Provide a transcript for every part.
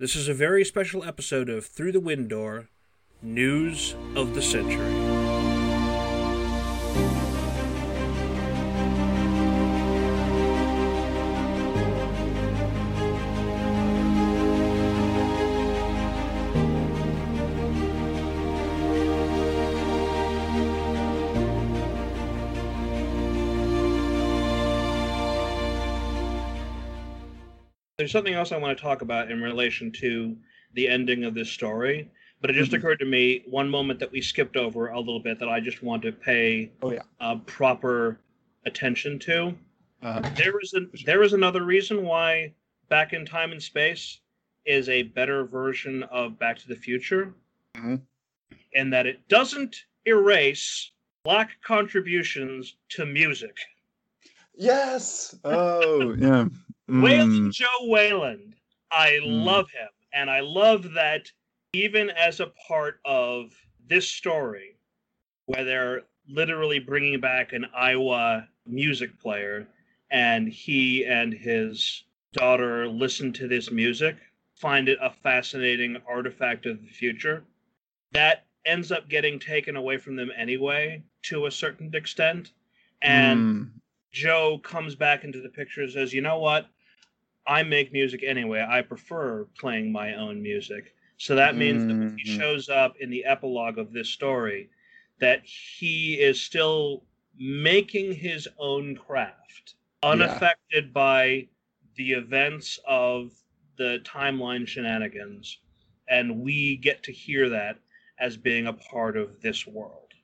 This is a very special episode of Through the Wind Door News of the Century. There's something else I want to talk about in relation to the ending of this story, but it just Mhm. occurred to me one moment that we skipped over a little bit that I just want to pay Oh yeah. uh, proper attention to. Uh, There is an, there is another reason why Back in Time and Space is a better version of Back to the Future, Mhm. in that it doesn't erase black contributions to music. yes. Oh yeah. Wayland Mm, Joe Wayland, I Mm. love him, and I love that even as a part of this story, where they're literally bringing back an Iowa music player, and he and his daughter listen to this music, find it a fascinating artifact of the future. That ends up getting taken away from them anyway, to a certain extent, and mm, Joe comes back into the picture and says, "You know what? I make music anyway. I prefer playing my own music." So that means that when he Mhm. shows up in the epilogue of this story, that he is still making his own craft, unaffected by the events of the timeline shenanigans, and we get to hear that as being a part of this world,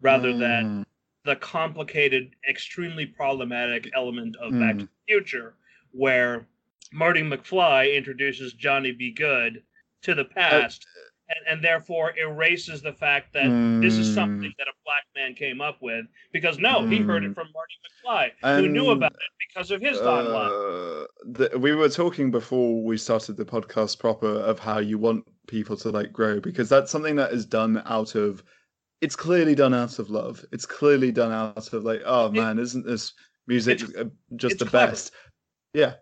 rather than mm, the complicated, extremely problematic element of Back to Mm. the Future, where Marty McFly introduces Johnny B. Goode to the past, and, and therefore erases the fact that this is something mm. that a black man came up with. Because no, he heard it Mm. from Marty McFly, who knew about it because of his timeline. Uh, the, we were talking before we started the podcast proper of how you want people to like grow because that's something that is done out of it's clearly done out of love it's clearly done out of like oh man isn't this music it's- uh, just it's the clever. best yeah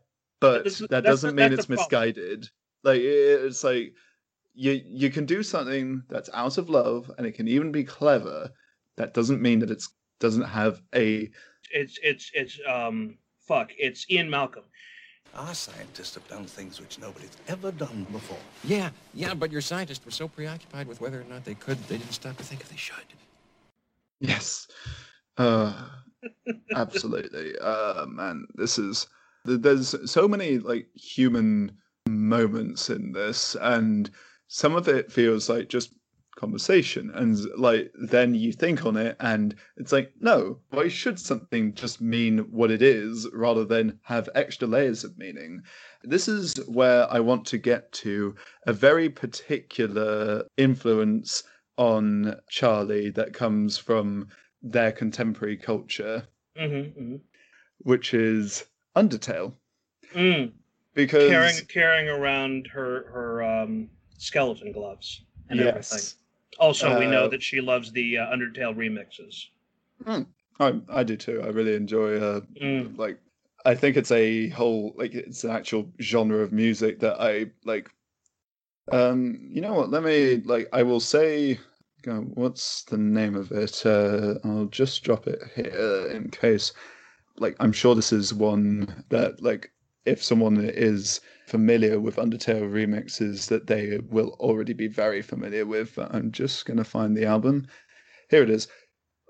but this- that doesn't the- mean it's misguided like it's like you you can do something that's out of love and it can even be clever that doesn't mean that it's doesn't have a It's it's it's um fuck. It's Ian Malcolm. Our scientists have done things which nobody's ever done before. Yeah, yeah, but your scientists were so preoccupied with whether or not they could, they didn't stop to think if they should. Yes. Uh absolutely. Uh man, this is th- there's so many like human moments in this and some of it feels like just conversation and like then you think on it and it's like no why should something just mean what it is rather than have extra layers of meaning? This is where i want to get to a very particular influence on charlie that comes from their contemporary culture. Mm-hmm, which is undertale mm because Carrying carrying around her her um, skeleton gloves and everything. yes Also, we know Uh, that she loves the uh, Undertale remixes. I, I do too i really enjoy uh Mm. like I think it's a whole like it's an actual genre of music that I like. Um, you know what? Let me like I will say. What's the name of it? Uh, I'll just drop it here in case. Like I'm sure this is one that like if someone is familiar with Undertale remixes that they will already be very familiar with. But I'm just gonna find the album. Here it is.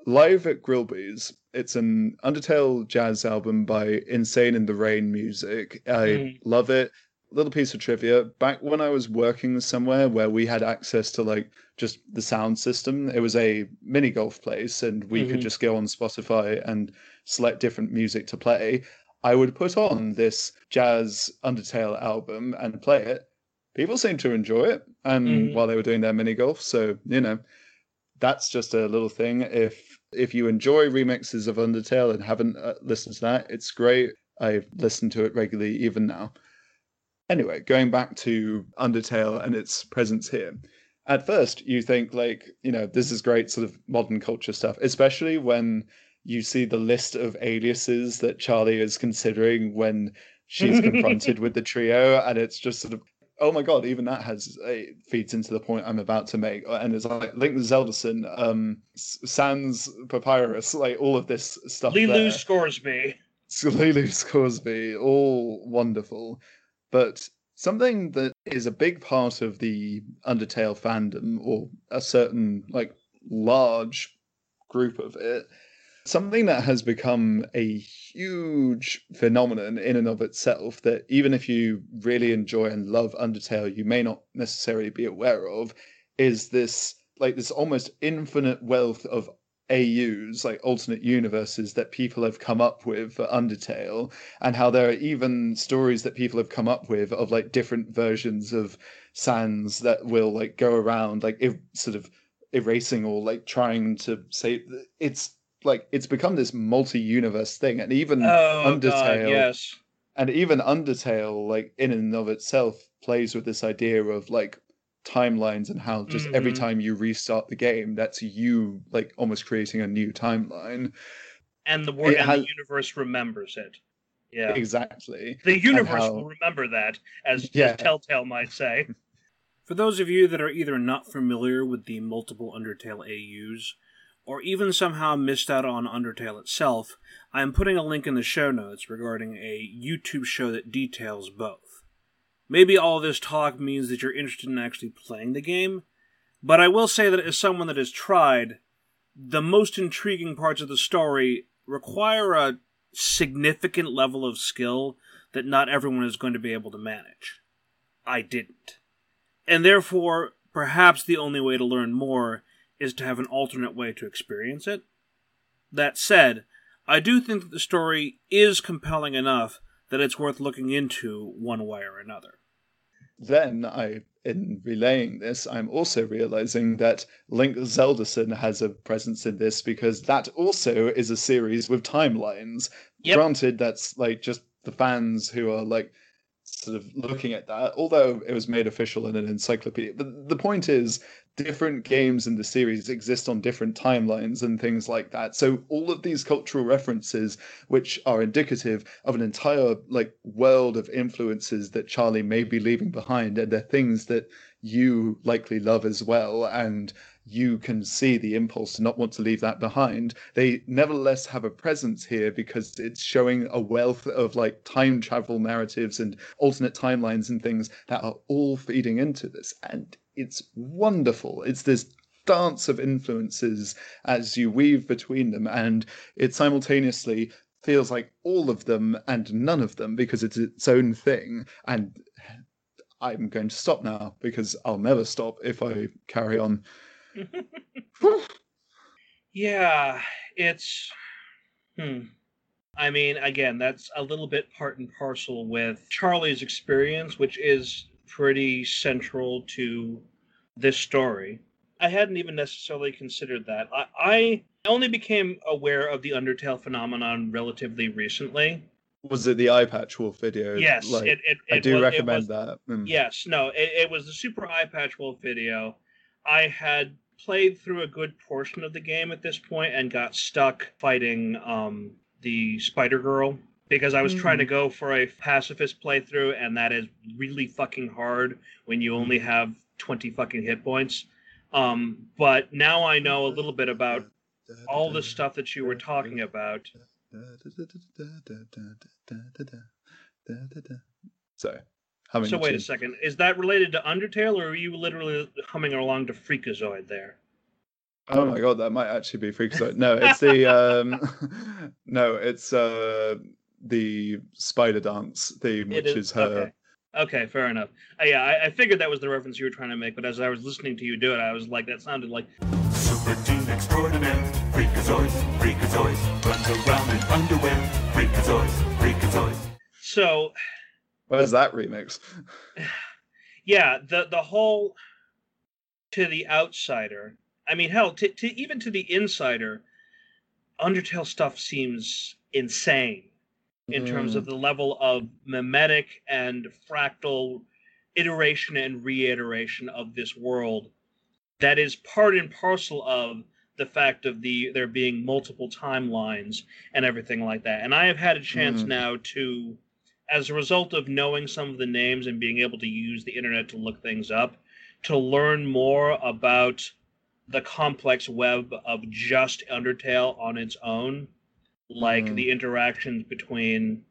Live at Grillby's. It's an Undertale jazz album by Insane in the Rain Music. I Mm. love it. Little piece of trivia. Back when I was working somewhere where we had access to like just the sound system, it was a mini golf place and we could Mhm. just go on Spotify and select different music to play. I would put on this jazz Undertale album and play it. People seemed to enjoy it and Mhm. while they were doing their mini golf. So, you know, that's just a little thing. If if you enjoy remixes of Undertale and haven't uh, listened to that, it's great. I listen to it regularly even now. Anyway, going back to Undertale and its presence here. At first, you think like, you know, this is great sort of modern culture stuff, especially when you see the list of aliases that Charlie is considering when she's confronted with the trio and it's just sort of oh my god, even that has it feeds into the point I'm about to make, and it's like Link the Zeldason, um, Sans Papyrus, like all of this stuff. Lilu there. Scoresby. Lilu Scoresby, all wonderful, but something that is a big part of the Undertale fandom, or a certain like large group of it, something that has become a huge phenomenon in and of itself that even if you really enjoy and love Undertale, you may not necessarily be aware of, is this like this almost infinite wealth of AUs, like alternate universes that people have come up with for Undertale, and how there are even stories that people have come up with of like different versions of Sans that will like go around like if, sort of erasing or like trying to say it's like it's become this multi-universe thing and even Oh Undertale God, yes. and even Undertale, like in and of itself, plays with this idea of like timelines and how just every Mhm. time you restart the game, that's you like almost creating a new timeline. And the word It and has- the universe remembers it. Yeah. Exactly. The universe how- will remember that, as, Yeah. as Telltale might say. For those of you that are either not familiar with the multiple Undertale AUs, or even somehow missed out on Undertale itself, I am putting a link in the show notes regarding a YouTube show that details both. Maybe all this talk means that you're interested in actually playing the game, but I will say that as someone that has tried, the most intriguing parts of the story require a significant level of skill that not everyone is going to be able to manage. I didn't. And therefore, perhaps the only way to learn more is to have an alternate way to experience it. That said, I do think that the story is compelling enough that it's worth looking into one way or another. Then I, in relaying this, I'm also realizing that Link Zeldason has a presence in this because that also is a series with timelines. Yep. Granted, that's like just the fans who are like sort of looking at that, although it was made official in an encyclopedia. But the point is, different games in the series exist on different timelines and things like that. So all of these cultural references, which are indicative of an entire like world of influences that Charlie may be leaving behind, and they're things that you likely love as well, and you can see the impulse to not want to leave that behind. They nevertheless have a presence here because it's showing a wealth of like time travel narratives and alternate timelines and things that are all feeding into this. And it's wonderful. It's this dance of influences as you weave between them, and it simultaneously feels like all of them and none of them because it's its own thing. And I'm going to stop now because I'll never stop if I carry on. Yeah, it's. Hmm. I mean, again, that's a little bit part and parcel with Charlie's experience, which is pretty central to this story. I hadn't even necessarily considered that. I, I only became aware of the Undertale phenomenon relatively recently. Was it the eye patch wolf video? Yes, Like, it, it, I do was, recommend it was, that. Mm. Yes, no, it, it was the Super Eyepatch Wolf video. I had played through a good portion of the game at this point and got stuck fighting um, the Spider Girl because I was trying to go for a pacifist playthrough, and that is really fucking hard when you only have 20 fucking hit points. Um, but now I know a little bit about all the stuff that you were talking about. So, humming So the wait a second, is that related to Undertale, or are you literally humming along to Freakazoid there? Oh my god, that might actually be Freakazoid. No, it's the um, no, it's uh the spider dance theme, It which is, her. Okay. Okay, fair enough. Uh, yeah, I, I figured that was the reference you were trying to make, but as I was listening to you do it, I was like, that sounded like Super team extraordinaire, Freakazoids, Freakazoids, runs around in underwear, Freakazoids, Freakazoids. so. Where's that remix? Yeah, the the whole to the outsider. I mean, hell, to, to even to the insider, Undertale stuff seems insane in terms Mm. of the level of mimetic and fractal iteration and reiteration of this world that is part and parcel of the fact of the there being multiple timelines and everything like that. And I have had a chance Mm. now to as a result of knowing some of the names and being able to use the internet to look things up, to learn more about the complex web of just Undertale on its own, like Mm. the interactions between.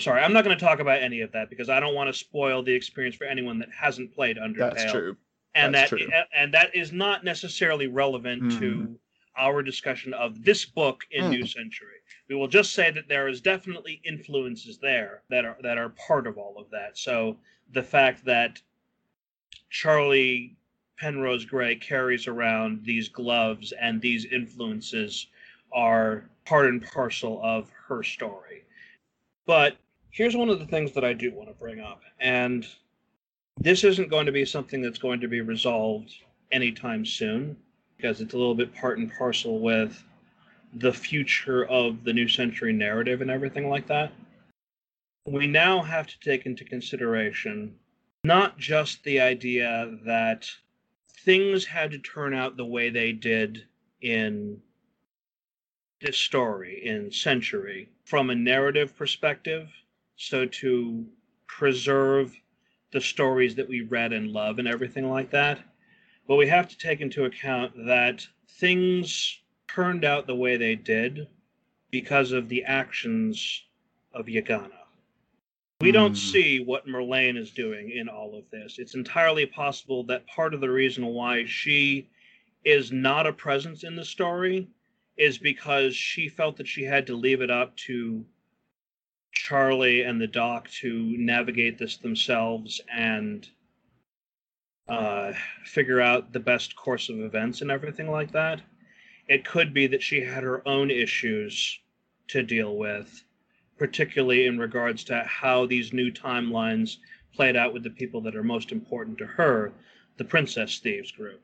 Sorry, I'm not going to talk about any of that because I don't want to spoil the experience for anyone that hasn't played Undertale That's true. and That's that true. and that is not necessarily relevant to our discussion of this book in Mm. New Century. We will just say that there is definitely influences there that are that are part of all of that. So the fact that Charlie Penrose Gray carries around these gloves and these influences are part and parcel of her story. But here's one of the things that I do want to bring up, and this isn't going to be something that's going to be resolved anytime soon because it's a little bit part and parcel with the future of the new century narrative and everything like that. We now have to take into consideration not just the idea that things had to turn out the way they did in this story in century from a narrative perspective so to preserve the stories that we read and love and everything like that. But we have to take into account that things turned out the way they did because of the actions of Yagana. We don't Hmm. see what Merlane is doing in all of this. It's entirely possible that part of the reason why she is not a presence in the story is because she felt that she had to leave it up to Charlie and the doc to navigate this themselves and uh, figure out the best course of events and everything like that. It could be that she had her own issues to deal with, particularly in regards to how these new timelines played out with the people that are most important to her, the Princess Thieves group.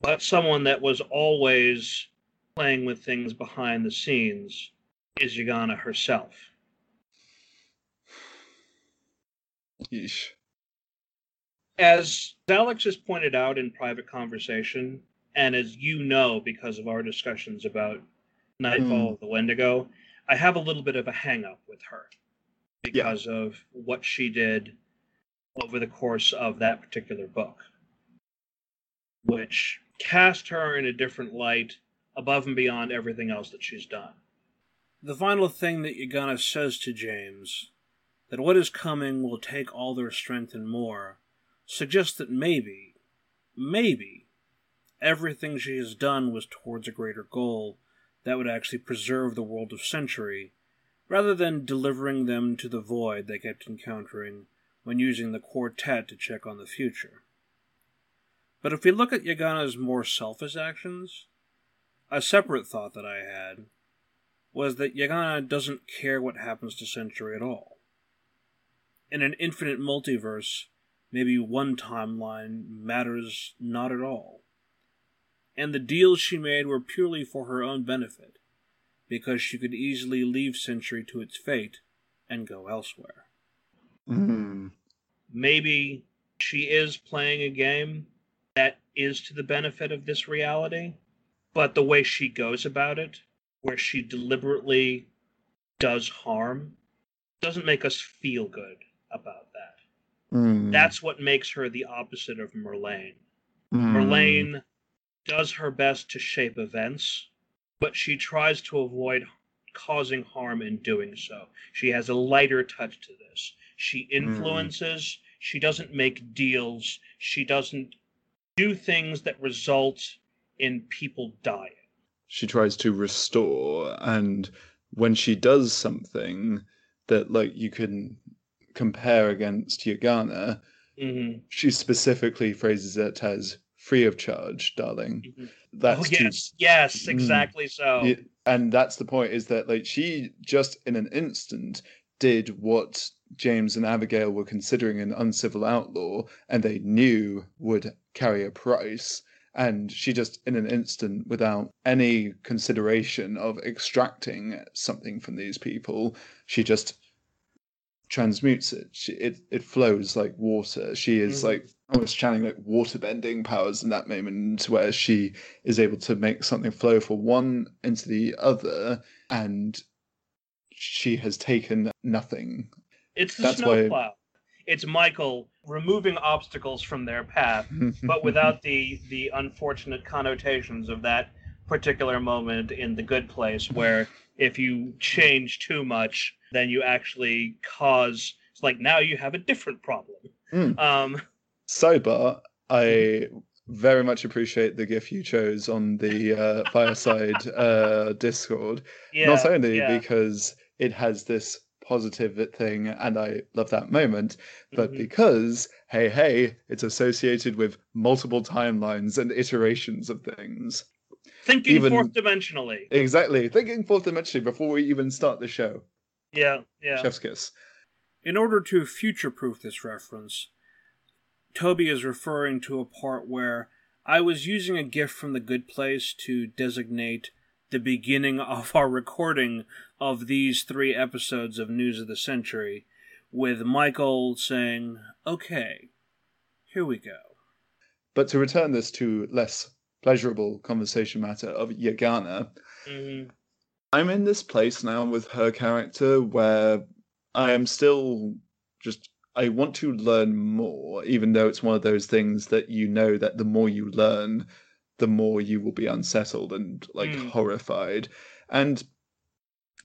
But someone that was always playing with things behind the scenes is Yagana herself. Yeesh. As Alex has pointed out in private conversation, and as you know because of our discussions about Nightfall hmm. of the Wendigo, I have a little bit of a hang up with her because of what she did over the course of that particular book, which cast her in a different light above and beyond everything else that she's done. The final thing that Yagana says to James, that what is coming will take all their strength and more, suggests that maybe, maybe, everything she has done was towards a greater goal that would actually preserve the world of Century, rather than delivering them to the void they kept encountering when using the quartet to check on the future. But if we look at Yagana's more selfish actions, a separate thought that I had was that Yagana doesn't care what happens to Century at all. In an infinite multiverse, maybe one timeline matters not at all. And the deals she made were purely for her own benefit, because she could easily leave Century to its fate and go elsewhere. Mm. maybe she is playing a game that is to the benefit of this reality, but the way she goes about it, where she deliberately does harm, doesn't make us feel good about. Mm. That's what makes her the opposite of Merlane. Mm. Merlane does her best to shape events, but she tries to avoid causing harm in doing so. She has a lighter touch to this. She influences, she doesn't make deals, she doesn't do things that result in people dying. she tries to restore and when she does something that like you can compare against Yagana, hmm she specifically phrases it as free of charge, darling. Mhm. That's oh yes, yes, Mm. exactly so. Yeah, and that's the point is that like she just in an instant did what James and Abigail were considering an uncivil outlaw and they knew would carry a price and she just in an instant without any consideration of extracting something from these people she just transmutes it she, it it flows like water she is Mhm. like almost channeling like water bending powers in that moment where she is able to make something flow from one into the other and she has taken nothing. It's the That's why- snowplow. It's Michael removing obstacles from their path, but without the the unfortunate connotations of that particular moment in the good place where if you change too much then you actually cause it's like now you have a different problem Mm. um Sidebar, I very much appreciate the gif you chose on the uh, Fireside uh, Discord. yeah Not only yeah. because it has this positive thing and I love that moment, but Mhm. because, hey, hey, it's associated with multiple timelines and iterations of things. Thinking even- fourth dimensionally Exactly. Thinking fourth dimensionally before we even start the show. yeah yeah Chef's kiss. In order to future proof this reference, Toby is referring to a part where I was using a gif from The Good Place to designate the beginning of our recording of these three episodes of News of the Century, with Michael saying, Okay, here we go. But to return this to less pleasurable conversation matter of Yagana, Mhm. I'm in this place now with her character where I am still just I want to learn more, even though it's one of those things that you know that the more you learn, the more you will be unsettled and like Mm. horrified. And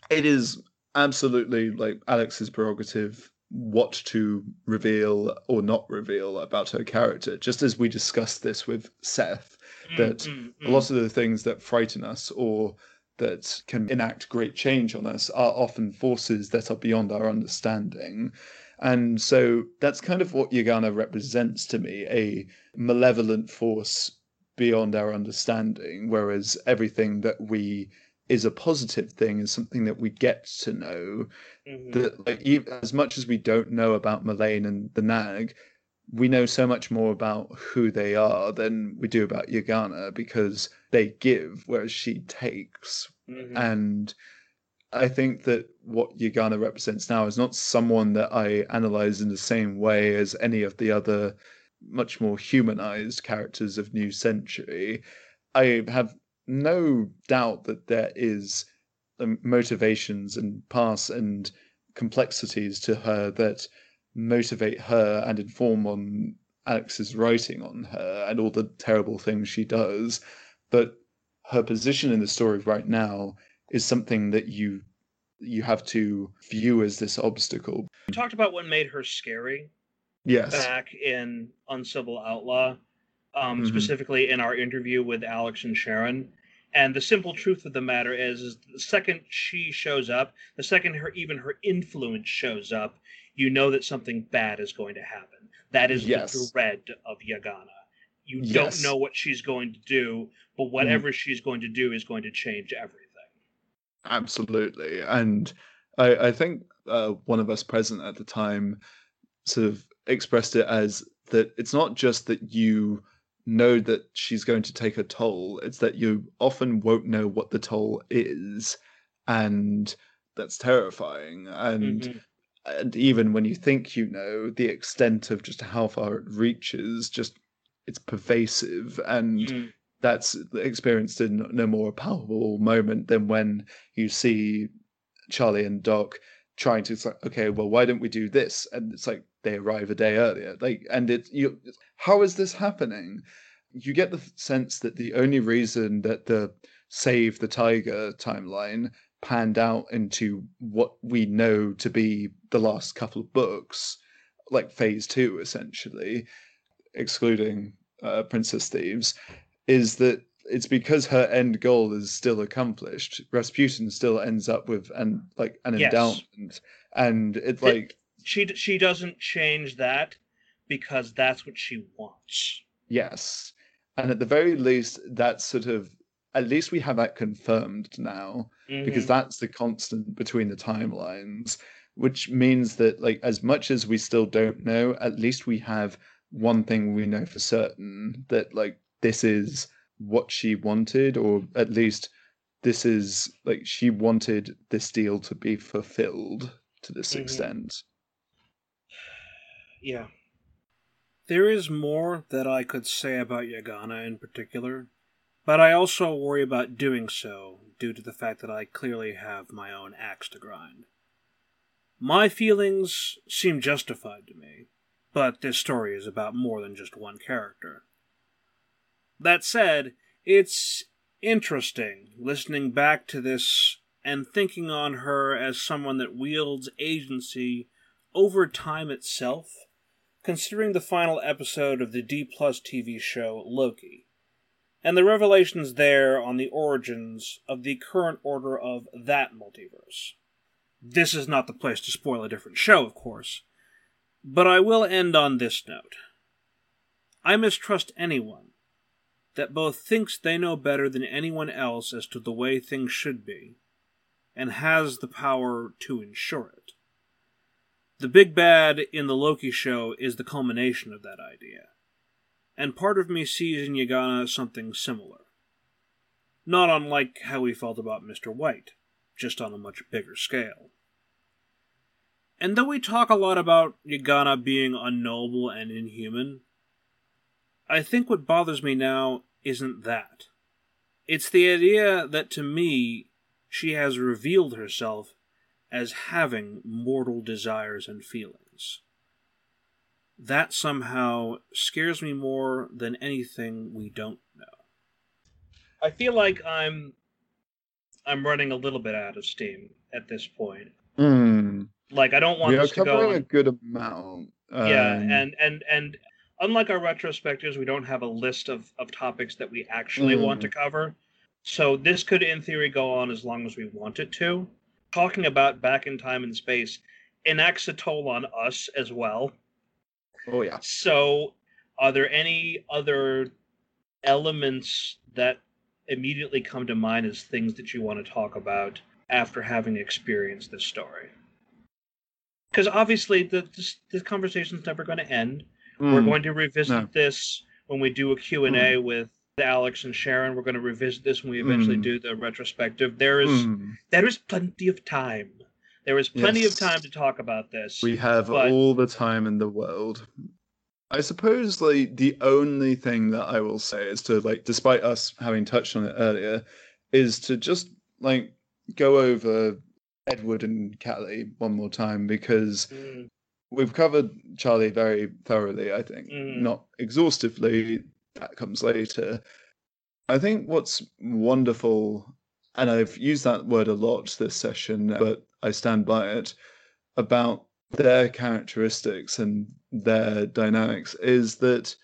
it is absolutely like Alex's prerogative what to reveal or not reveal about her character, just as we discussed this with Seth that Mm, mm, a lot of the things that frighten us or that can enact great change on us are often forces that are beyond our understanding. And so that's kind of what Yagana represents to me a malevolent force beyond our understanding, whereas everything that we is a positive thing is something that we get to know mhm. that like even, as much as we don't know about Merlane and the Nag, we know so much more about who they are than we do about Yagana because they give, whereas she takes. Mhm. And I think that what Yagana represents now is not someone that I analyze in the same way as any of the other much more humanized characters of New Century. I have no doubt that there is um, motivations and paths and complexities to her that motivate her and inform on Alex's writing on her and all the terrible things she does. But her position in the story right now is something that you you have to view as this obstacle. we talked about what made her scary Yes. back in Uncivil Outlaw, um, Mhm. specifically in our interview with Alex and Sharon. And the simple truth of the matter is, is the second she shows up, the second her even her influence shows up, you know that something bad is going to happen. That is Yes. the dread of Yagana. You Yes. don't know what she's going to do, but whatever she's going to do is going to change everything. Absolutely. And I, I think uh, one of us present at the time sort of expressed it as that it's not just that you know that she's going to take a toll, it's that you often won't know what the toll is. And that's terrifying. And Mhm. And even when you think you know the extent of just how far it reaches, just it's pervasive and Mm. that's experienced in no more palpable moment than when you see Charlie and Doc trying to like, okay, well, why don't we do this? And it's like they arrive a day earlier. Like, and it's you. How is this happening? You get the sense that the only reason that the Save the Tiger timeline panned out into what we know to be the last couple of books, like Phase Two, essentially, excluding uh, Princess Thieves, is that it's because her end goal is still accomplished. Rasputin still ends up with an like an Yes. endowment, and it's like She she doesn't change that because that's what she wants. yes, and at the very least, that sort of at least we have that confirmed now because Mhm. that's the constant between the timelines, which means that like as much as we still don't know, at least we have one thing we know for certain that like this is what she wanted, or at least this is like she wanted this deal to be fulfilled to this Mhm. extent. yeah. There is more that I could say about Yagana in particular, but I also worry about doing so due to the fact that I clearly have my own axe to grind. My feelings seem justified to me, but this story is about more than just one character. That said, it's interesting listening back to this and thinking on her as someone that wields agency over time itself, considering the final episode of the D Plus TV show Loki, and the revelations there on the origins of the current order of that multiverse. This is not the place to spoil a different show, of course, but I will end on this note. I mistrust anyone that both thinks they know better than anyone else as to the way things should be, and has the power to ensure it. The big bad in the Loki show is the culmination of that idea, and part of me sees in Yagana something similar. Not unlike how we felt about Mr. White, just on a much bigger scale. And though we talk a lot about Yagana being unknowable and inhuman, I think what bothers me now isn't that. It's the idea that to me, she has revealed herself as having mortal desires and feelings. That somehow scares me more than anything we don't know. I feel like I'm I'm running a little bit out of steam at this point. Hmm. Like I don't want We are this to go covering a good amount. yeah, um, and and and unlike our retrospectives, we don't have a list of of topics that we actually Mm. want to cover. So this could, in theory, go on as long as we want it to. Talking about back in time and space enacts a toll on us as well. Oh yeah. So, are there any other elements that immediately come to mind as things that you want to talk about after having experienced this story? Because obviously, the, this, this conversation's never going to end. We're Mm. going to revisit No. this when we do a Q&A with Alex and Sharon. We're going to revisit this when we eventually Mm. do the retrospective. There is Mm. there is plenty of time. There is plenty Yes. of time to talk about this. We have but- all the time in the world. I suppose like the only thing that I will say is to like despite us having touched on it earlier is to just like go over Edward and Callie one more time because Mm, we've covered Charlie very thoroughly, I think. Mm. Not exhaustively, that comes later. I think what's wonderful, and I've used that word a lot this session, but I stand by it, about their characteristics and their dynamics is that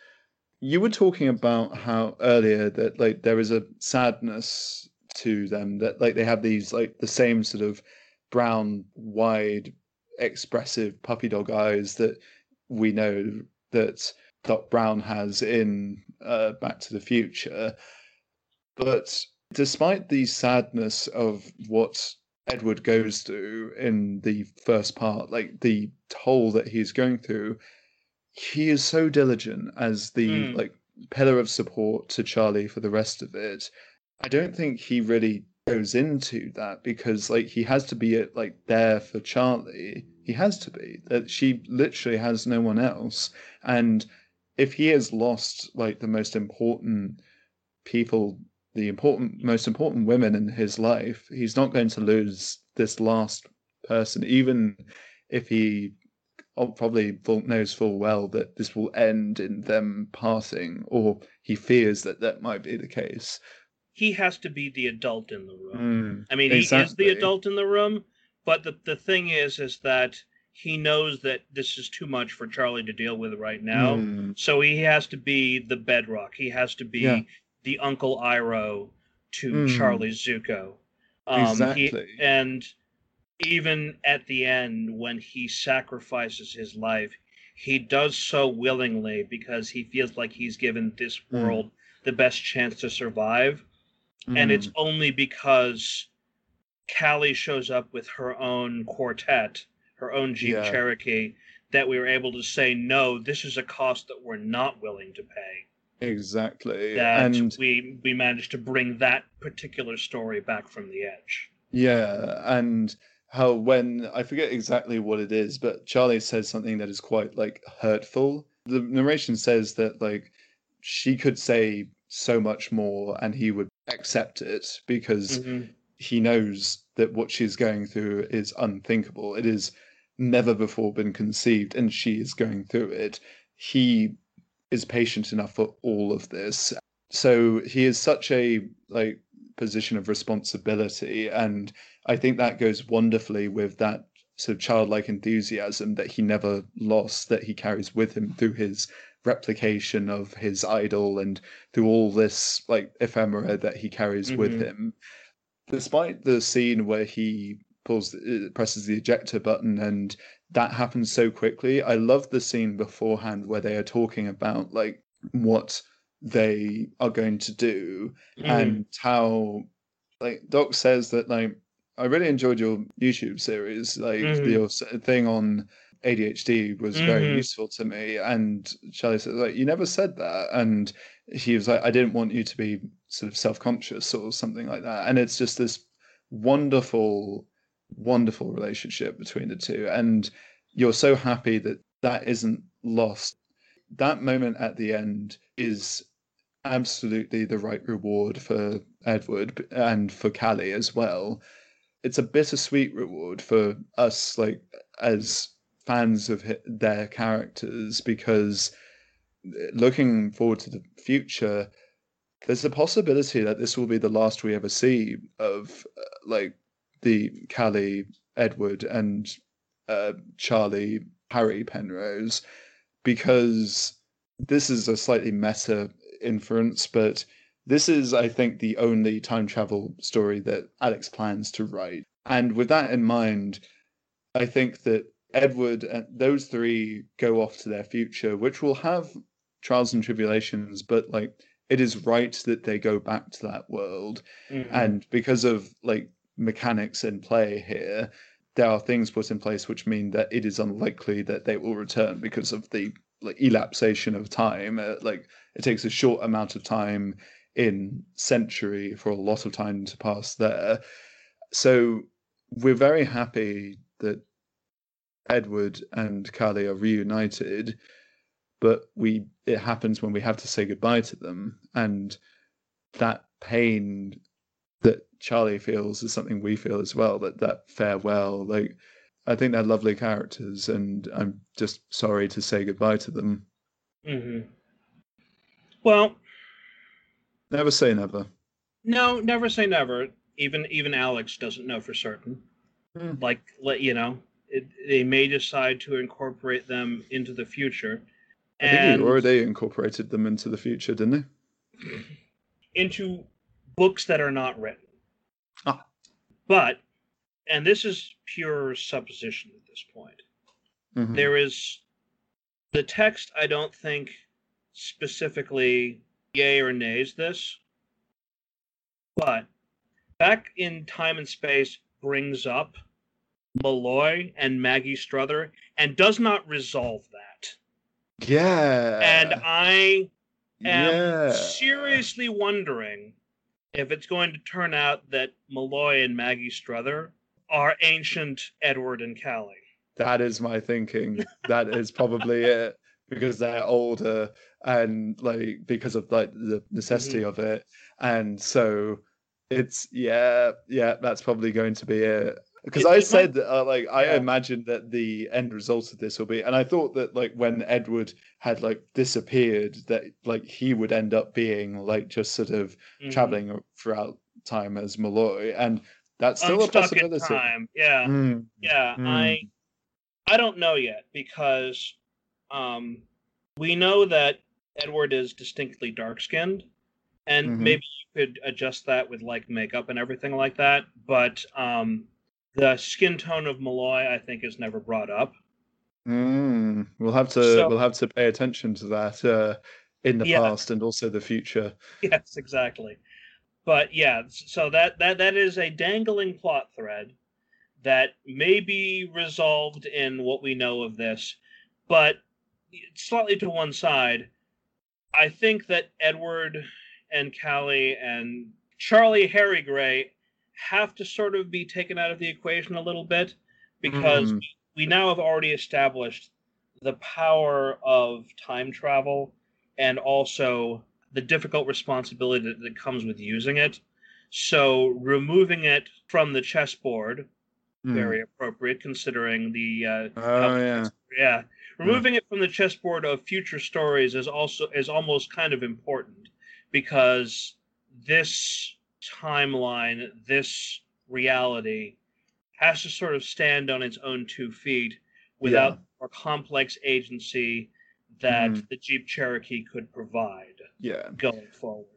you were talking about how earlier that like there is a sadness to them that like they have these like the same sort of brown wide expressive puppy dog eyes that we know that Doc Brown has in uh, Back to the Future. But despite the sadness of what Edward goes through in the first part, like the toll that he's going through, he is so diligent as the Mm. like pillar of support to Charlie for the rest of it. I don't think he really goes into that because like he has to be at, like there for Charlie. He has to be that she literally has no one else, and if he has lost like the most important people, the important most important women in his life, he's not going to lose this last person, even if he probably knows full well that this will end in them passing, or he fears that that might be the case. he has to be the adult in the room. Mm, I mean, he is the adult in the room, but the, the thing is, is that he knows that this is too much for Charlie to deal with right now. Mm, So he has to be the bedrock. He has to be Yeah. The Uncle Iroh to Mm. Charlie Zuko. Um, he- and even at the end, when he sacrifices his life, he does so willingly because he feels like he's given this Mm. world the best chance to survive. And it's mm, only because Callie shows up with her own quartet, her own Jeep Yeah. Cherokee, that we were able to say, no, this is a cost that we're not willing to pay. Exactly. That and we we managed to bring that particular story back from the edge. Yeah, and how when I forget exactly what it is, but Charlie says something that is quite like hurtful. The narration says that like she could say so much more and he would accept it because Mhm. he knows that what she's going through is unthinkable. It is never before been conceived, and she is going through it. He is patient enough for all of this. So he is such a like position of responsibility, and I think that goes wonderfully with that sort of childlike enthusiasm that he never lost, that he carries with him through his replication of his idol and through all this like ephemera that he carries with Mhm. him despite the scene where he pulls uh, presses the ejector button and that happens so quickly i love the scene beforehand where they are talking about like what they are going to do Mhm. and how like doc says that like i really enjoyed your youtube series like Mhm. your thing on adhd was very Mhm. useful to me and charlie said like you never said that and he was like i didn't want you to be sort of self-conscious or something like that and it's just this wonderful wonderful relationship between the two and you're so happy that that isn't lost. That moment at the end is absolutely the right reward for edward and for callie as well. It's a bittersweet reward for us like as fans of their characters because uh, looking forward to the future there's a possibility that this will be the last we ever see of uh, like the Callie, Edward, and uh, Charlie, Harry Penrose, because this is a slightly meta inference, but this is, I think, the only time travel story that Alex plans to write. And with that in mind, I think that Edward and those three go off to their future, which will have trials and tribulations, but like it is right that they go back to that world Mhm. and because of like mechanics in play here there are things put in place which mean that it is unlikely that they will return because of the like elapsation of time. Uh, like it takes a short amount of time in century for a lot of time to pass there. So we're very happy that edward and Callie are reunited but we it happens when we have to say goodbye to them and that pain charlie feels is something we feel as well that that farewell like i think they're lovely characters and i'm just sorry to say goodbye to them Mhm. Well, never say never no, never say never. Even even Alex doesn't know for certain. Hmm. Like, let you know, it, they may decide to incorporate them into the future, i think and he already incorporated them into the future didn't they? into books that are not written. But, and this is pure supposition at this point. Mhm. there is the text i don't think specifically yay or nays this but back in time and space brings up malloy and maggie struther and does not resolve that yeah and i am yeah seriously wondering if it's going to turn out that malloy and maggie struther are ancient edward and callie That is my thinking. That is probably it because they're older and like because of like the necessity Mm-hmm. of it, and so it's yeah, yeah. That's probably going to be it. Because I said that, uh, like I Yeah. imagined that the end result of this will be, and I thought that like when Edward had like disappeared, that like he would end up being like just sort of Mhm. traveling throughout time as Malloy, and that's still a Unstuck in possibility. yeah Mm, Yeah, Mm. I I don't know yet because um we know that Edward is distinctly dark skinned and Mhm. maybe you could adjust that with like makeup and everything like that, but um the skin tone of Malloy I think is never brought up. Mm, we'll have to So- we'll have to pay attention to that uh, in the Yeah. past and also the future. yes, exactly. But yeah, so that that that is a dangling plot thread that may be resolved in what we know of this, but slightly to one side. I think that Edward and Callie and Charlie Harry Gray have to sort of be taken out of the equation a little bit because Mm. we now have already established the power of time travel and also the difficult responsibility that, that comes with using it. So removing it from the chessboard, Hmm. very appropriate considering the uh, Oh yeah. yeah removing it from the chessboard of future stories is also is almost kind of important because this timeline this reality has to sort of stand on its own two feet without a complex agency that Mhm. the jeep cherokee could provide Yeah. going forward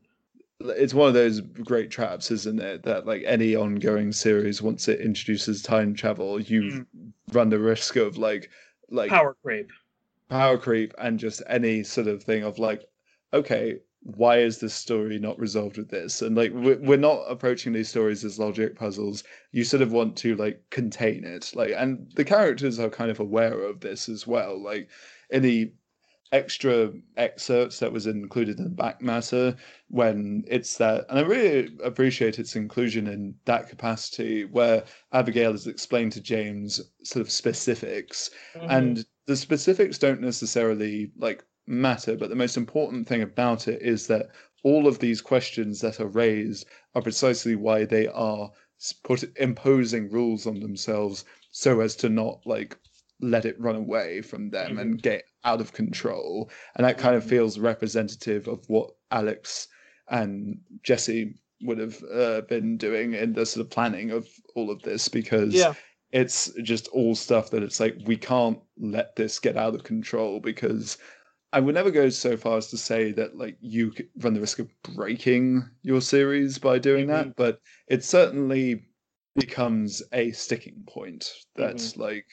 it's one of those great traps, isn't it? That like any ongoing series, once it introduces time travel, you run the risk of like like power creep power creep and just any sort of thing of like, okay, why is this story not resolved with this? And like we're, not approaching these stories as logic puzzles. You sort of want to like contain it, like, and the characters are kind of aware of this as well. Like any extra excerpts that was included in the back matter when it's that and i really appreciate its inclusion in that capacity where abigail has explained to james sort of specifics mm-hmm. and the specifics don't necessarily like matter but the most important thing about it is that all of these questions that are raised are precisely why they are put imposing rules on themselves so as to not like let it run away from them and get out of control. And that kind of Mhm. feels representative of what alex and jesse would have uh, been doing in the sort of planning of all of this because yeah. it's just all stuff that it's like we can't let this get out of control because I would never go so far as to say that like you run the risk of breaking your series by doing that, mm-hmm. but it certainly becomes a sticking point. That's mm-hmm. like,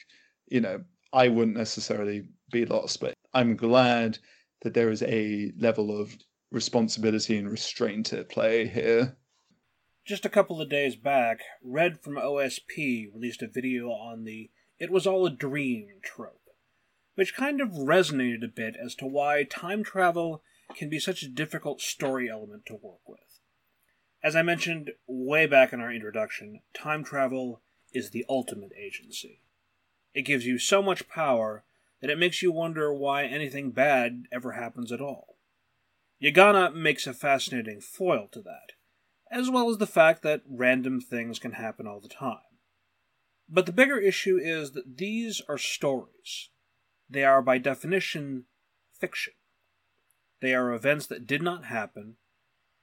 you know, I wouldn't necessarily be lost, but I'm glad that there is a level of responsibility and restraint at play here. Just a couple of days back, Red from OSP released a video on the It Was All a Dream trope, which kind of resonated a bit as to why time travel can be such a difficult story element to work with. As I mentioned way back in our introduction, time travel is the ultimate agency. It gives you so much power that it makes you wonder why anything bad ever happens at all. Yagana makes a fascinating foil to that as well as the fact that random things can happen all the time. But the bigger issue is that these are stories. They are, by definition, fiction. They are events that did not happen,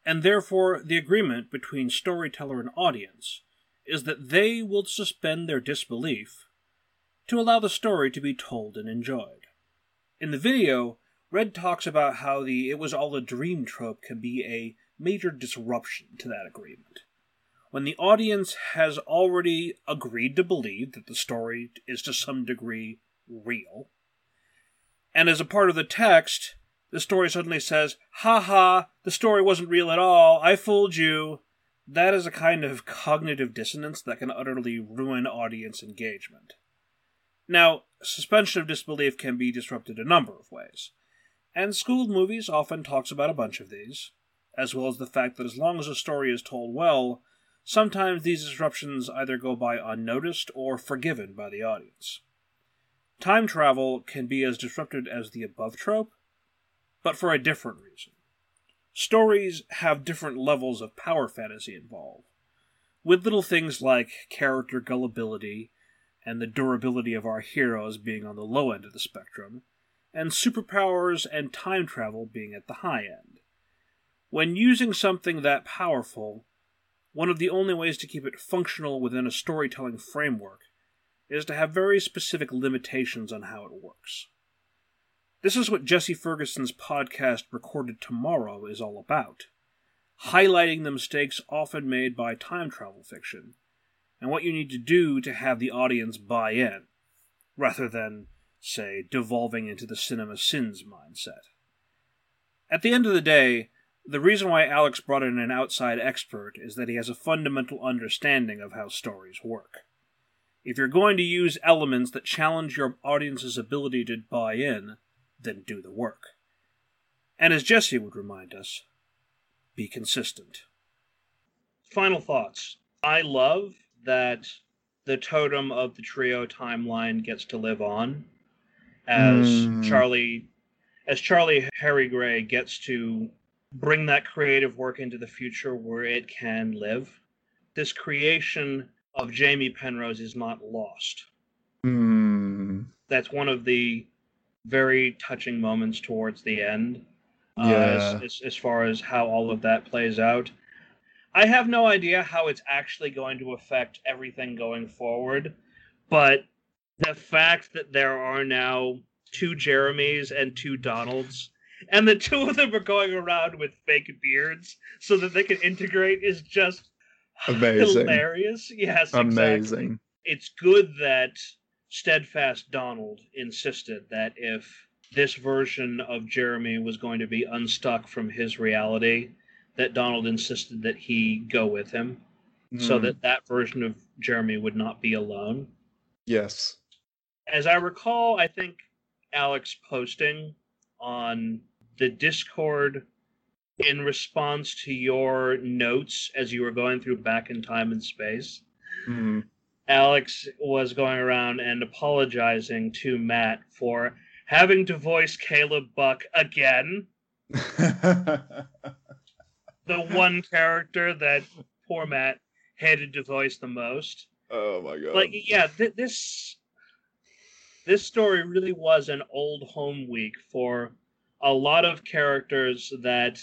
and therefore the agreement between storyteller and audience is that they will suspend their disbelief to allow the story to be told and enjoyed. In the video, Red talks about how the it was all a dream trope can be a major disruption to that agreement. When the audience has already agreed to believe that the story is to some degree real, and as a part of the text, the story suddenly says, Ha ha, the story wasn't real at all, I fooled you. That is a kind of cognitive dissonance that can utterly ruin audience engagement. Now, suspension of disbelief can be disrupted a number of ways, and school movies often talks about a bunch of these, as well as the fact that as long as a story is told well, sometimes these disruptions either go by unnoticed or forgiven by the audience. Time travel can be as disrupted as the above trope, but for a different reason. Stories have different levels of power fantasy involved, with little things like character gullibility and the durability of our heroes being on the low end of the spectrum, and superpowers and time travel being at the high end. When using something that powerful, one of the only ways to keep it functional within a storytelling framework is to have very specific limitations on how it works. This is what Jesse Ferguson's podcast Recorded Tomorrow is all about highlighting the mistakes often made by time travel fiction and what you need to do to have the audience buy in, rather than, say, devolving into the CinemaSins mindset. At the end of the day, the reason why Alex brought in an outside expert is that he has a fundamental understanding of how stories work. If you're going to use elements that challenge your audience's ability to buy in, then do the work. And as Jesse would remind us, be consistent. final thoughts. I love that the totem of the trio timeline gets to live on as Mm. Charlie as Charlie Harry Gray gets to bring that creative work into the future where it can live. This creation of Jamie Penrose is not lost. Hmm. That's one of the very touching moments towards the end. uh, Yeah. as, as, as far as how all of that plays out. I have no idea how it's actually going to affect everything going forward, but the fact that there are now two Jeremys and two Donalds, and the two of them are going around with fake beards so that they can integrate is just Amazing. hilarious. Yes, exactly Amazing. it's good that steadfast donald insisted that if this version of jeremy was going to be unstuck from his reality that donald insisted that he go with him so Hmm. that that version of jeremy would not be alone Yes. as i recall i think alex posting on the discord in response to your notes as you were going through back in time and space Hmm. Alex was going around and apologizing to Matt for having to voice Caleb Buck again, the one character that poor Matt hated to voice the most. oh my god. Like, yeah, th- this this story really was an old home week for a lot of characters that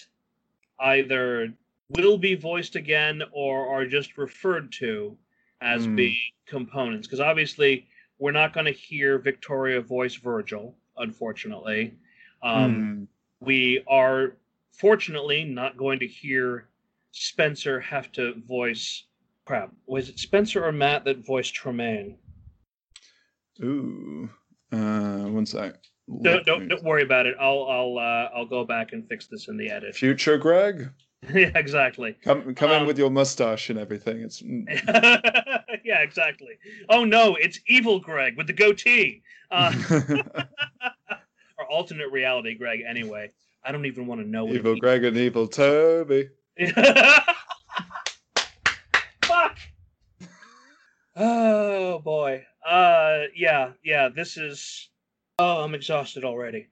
either will be voiced again or are just referred to as Hmm. being components. Because obviously, we're not going to hear Victoria voice Virgil, unfortunately. Um, Hmm. We are fortunately not going to hear Spencer have to voice. Crap, was it Spencer or Matt that voiced Tremaine? Ooh. Uh, one sec. Don't, don't, don't worry about it. I'll I'll uh, I'll go back and fix this in the edit. Future Greg, yeah, exactly. come come in Um, with your mustache and everything. It's yeah, exactly. Oh no, it's evil Greg with the goatee. Uh, or alternate reality Greg. Anyway, I don't even want to know what evil Greg and evil Toby. Fuck. Oh boy. Uh, yeah, yeah. This is. Oh, I'm exhausted already.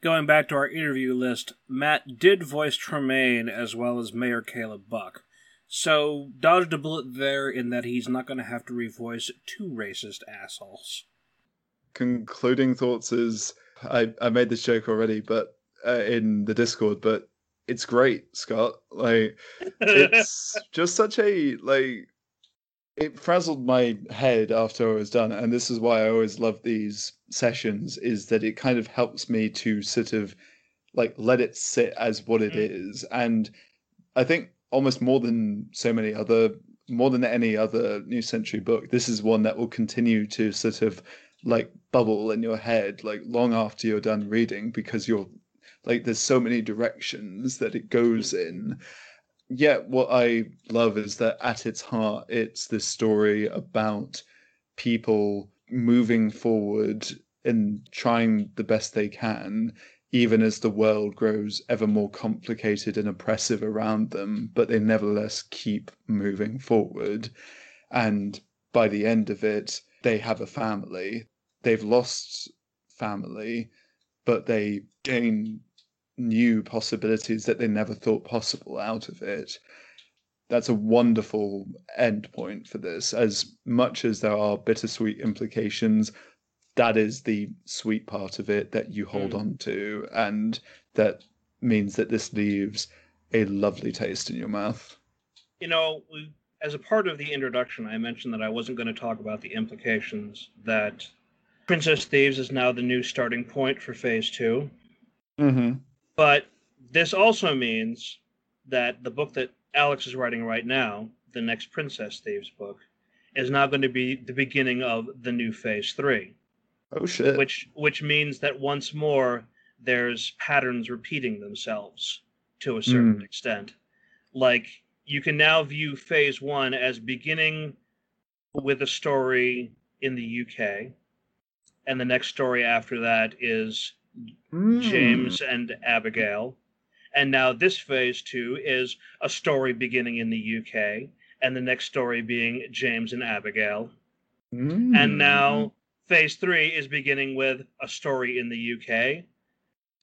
Going back to our interview list, Matt did voice Tremaine as well as Mayor Caleb Buck. So, dodged a bullet there in that he's not going to have to revoice two racist assholes. Concluding thoughts is I I made this joke already, but uh, in the Discord, but it's great, Scott. Like it's just such a like it frazzled my head after I was done, and this is why I always love these sessions. Is that it kind of helps me to sort of like let it sit as what it Mm. is, and I think almost more than so many other, more than any other New Century book, this is one that will continue to sort of like bubble in your head like long after you're done reading because you're like there's so many directions that it goes in yet what I love is that at its heart, it's this story about people moving forward and trying the best they can, even as the world grows ever more complicated and oppressive around them, but they nevertheless keep moving forward. And by the end of it, they have a family. They've lost family, but they gain new possibilities that they never thought possible out of it. That's a wonderful end point for this. As much as there are bittersweet implications, that is the sweet part of it that you hold Mm. on to, and that means that this leaves a lovely taste in your mouth. you know, we, as a part of the introduction, I mentioned that I wasn't going to talk about the implications that Princess Thieves is now the new starting point for Phase Two. Mm-hmm. But this also means that the book that Alex is writing right now, the next Princess Thieves book, is now going to be the beginning of the new Phase Three, Oh shit! which which means that once more there's patterns repeating themselves to a certain Mm. extent. Like you can now view Phase One as beginning with a story in the UK, and the next story after that is Mm. James and Abigail. And now this phase two is a story beginning in the UK, and the next story being James and Abigail. Mm. And now phase three is beginning with a story in the UK,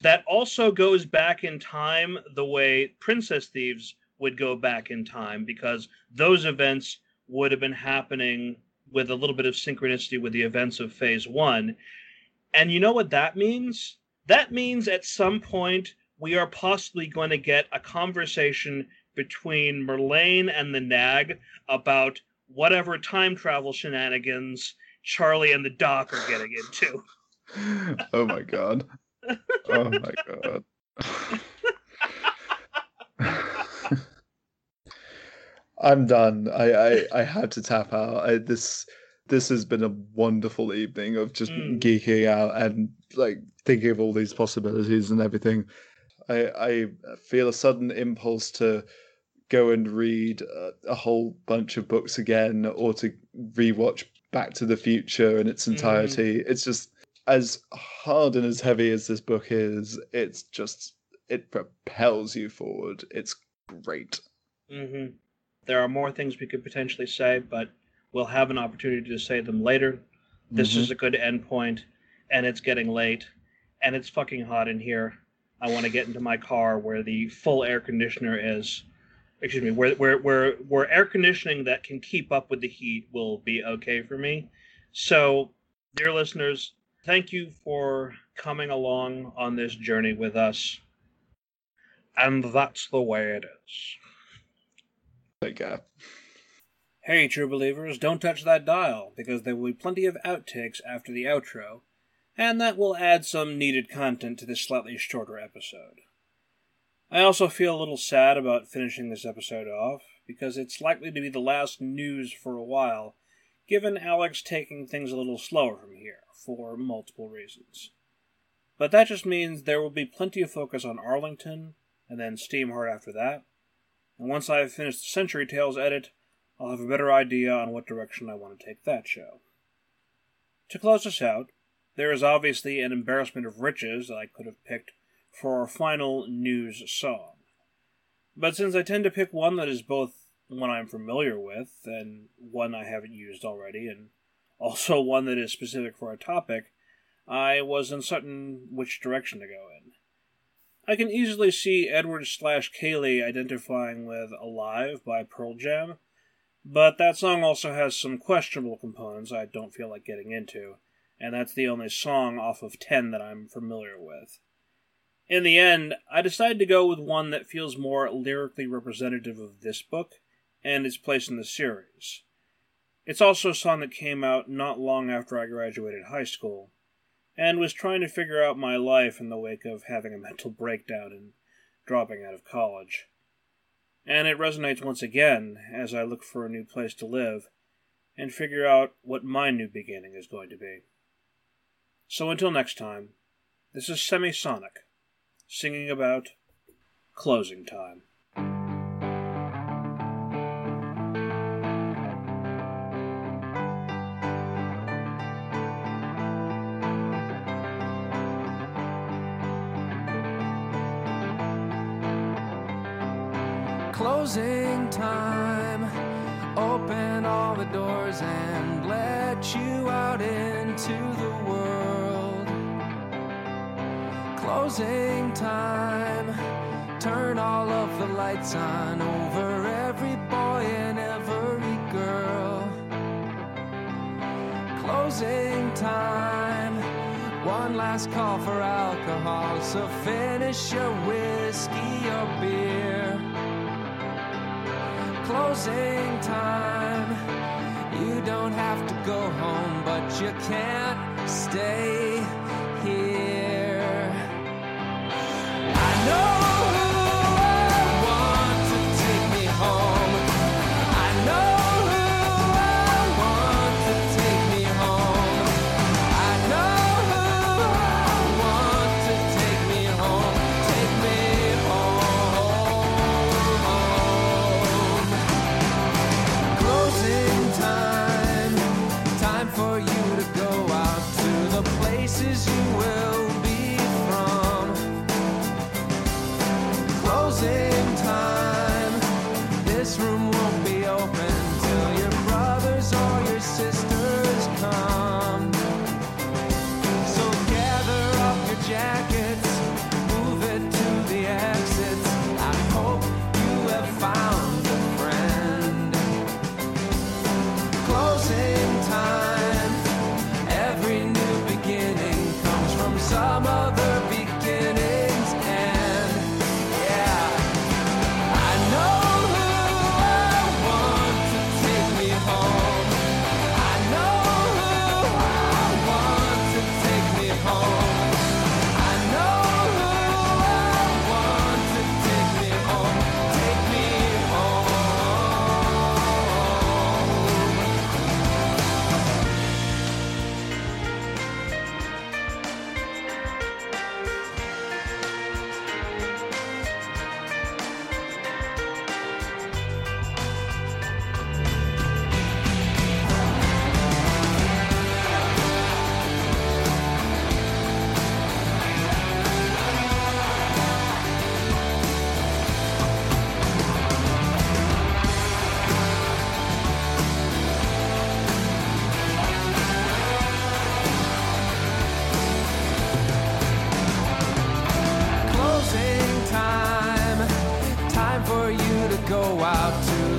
that also goes back in time the way Princess Thieves would go back in time because those events would have been happening with a little bit of synchronicity with the events of phase one. And you know what that means? That means at some point we are possibly going to get a conversation between Merlane and the Nag about whatever time travel shenanigans Charlie and the Doc are getting into. oh my god. Oh my god. I'm done. I, I I had to tap out. I, this this has been a wonderful evening of just Mm. geeking out and like thinking of all these possibilities and everything. I I feel a sudden impulse to go and read a, a whole bunch of books again or to rewatch Back to the Future in its entirety. It's just as hard and as heavy as this book is, it's just it propels you forward. It's great. hmm There are more things we could potentially say, but we'll have an opportunity to say them later. This Mhm. is a good end point, and it's getting late, and it's fucking hot in here. I want to get into my car where the full air conditioner is. Excuse me, where where where where air conditioning that can keep up with the heat will be okay for me. So, dear listeners, thank you for coming along on this journey with us. And that's the way it is. Take care. Hey, true believers, don't touch that dial, because there will be plenty of outtakes after the outro, and that will add some needed content to this slightly shorter episode. I also feel a little sad about finishing this episode off, because it's likely to be the last news for a while, given Alex taking things a little slower from here, for multiple reasons. But that just means there will be plenty of focus on Arlington, and then Steamheart after that. And once I have finished the Century Tales edit, I'll have a better idea on what direction I want to take that show. To close us out, there is obviously an embarrassment of riches that I could have picked for our final news song. But since I tend to pick one that is both one I'm familiar with and one I haven't used already, and also one that is specific for our topic, I was uncertain which direction to go in. I can easily see Edward slash Kaylee identifying with Alive by Pearl Jam, but that song also has some questionable components I don't feel like getting into, and that's the only song off of 10 that I'm familiar with. In the end, I decided to go with one that feels more lyrically representative of this book and its place in the series. It's also a song that came out not long after I graduated high school, and was trying to figure out my life in the wake of having a mental breakdown and dropping out of college and it resonates once again as I look for a new place to live and figure out what my new beginning is going to be. So until next time, this is Semisonic, singing about closing time. Time. Open all the doors and let you out into the world. Closing time. Turn all of the lights on over every boy and every girl. Closing time. One last call for alcohol, so finish your whiskey or beer closing time. You don't have to go home, but you can't stay here.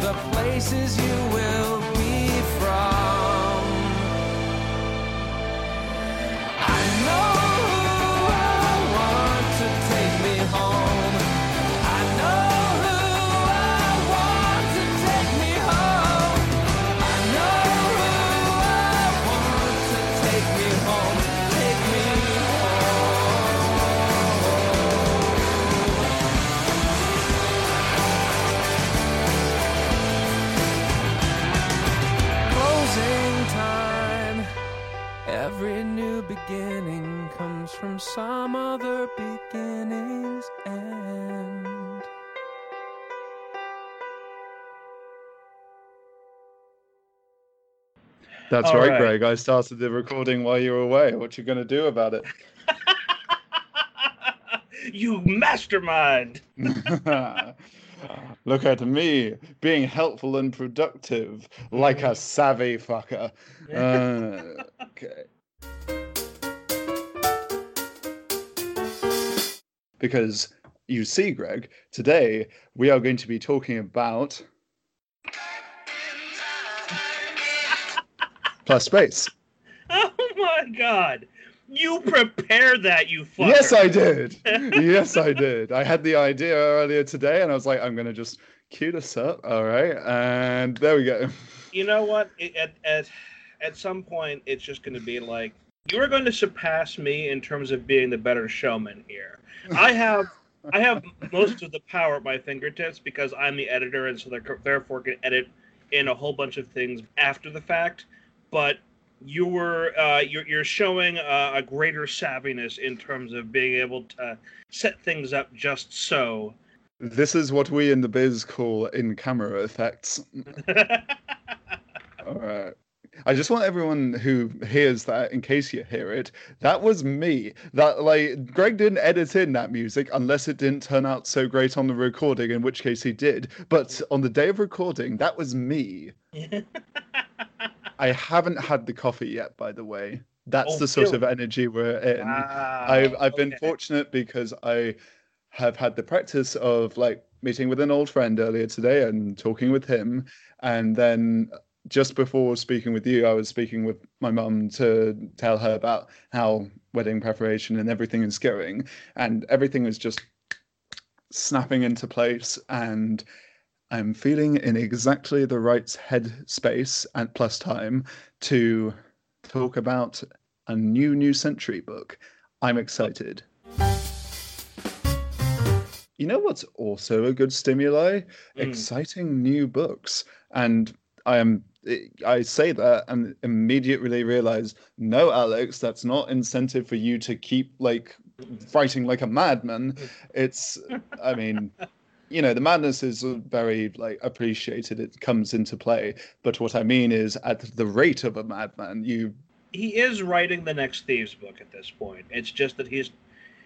The places you will That's right, right. Greg. I started the recording while you were away. What you gonna do about it? you mastermind. Look at me being helpful and productive, like a savvy fucker. Uh, okay. Because you see, Greg, today we are going to be talking about plus space. Oh my god. You prepared that, you fucker. Yes, I did. yes, I did. I had the idea earlier today, and I was like, I'm gonna just cue this up. All right, and there we go. You know what? At at at some point, it's just going to be like you are going to surpass me in terms of being the better showman here. I have I have most of the power at my fingertips because I'm the editor, and so there- therefore can edit in a whole bunch of things after the fact. But you were uh, you're, you're showing uh, a greater savviness in terms of being able to set things up just so. This is what we in the biz call in-camera effects. All right. I just want everyone who hears that, in case you hear it, that was me. That like Greg didn't edit in that music unless it didn't turn out so great on the recording, in which case he did. But on the day of recording, that was me. I haven't had the coffee yet, by the way. That's Oh, the sort really? of energy we're in. Wow. I've I've been okay. fortunate because I have had the practice of like meeting with an old friend earlier today and talking with him, and then just before speaking with you, I was speaking with my mum to tell her about how wedding preparation and everything is going, and everything is just snapping into place and. I'm feeling in exactly the right head space and plus time to talk about a new New Century book. I'm excited. You know what's also a good stimuli? Mm. Exciting new books. And I am I say that and immediately realize, no, Alex, that's not incentive for you to keep like writing like a madman. It's I mean you know the madness is very like appreciated it comes into play. But what i mean is at the rate of a madman you he is writing the next thieves book at this point. It's just that he's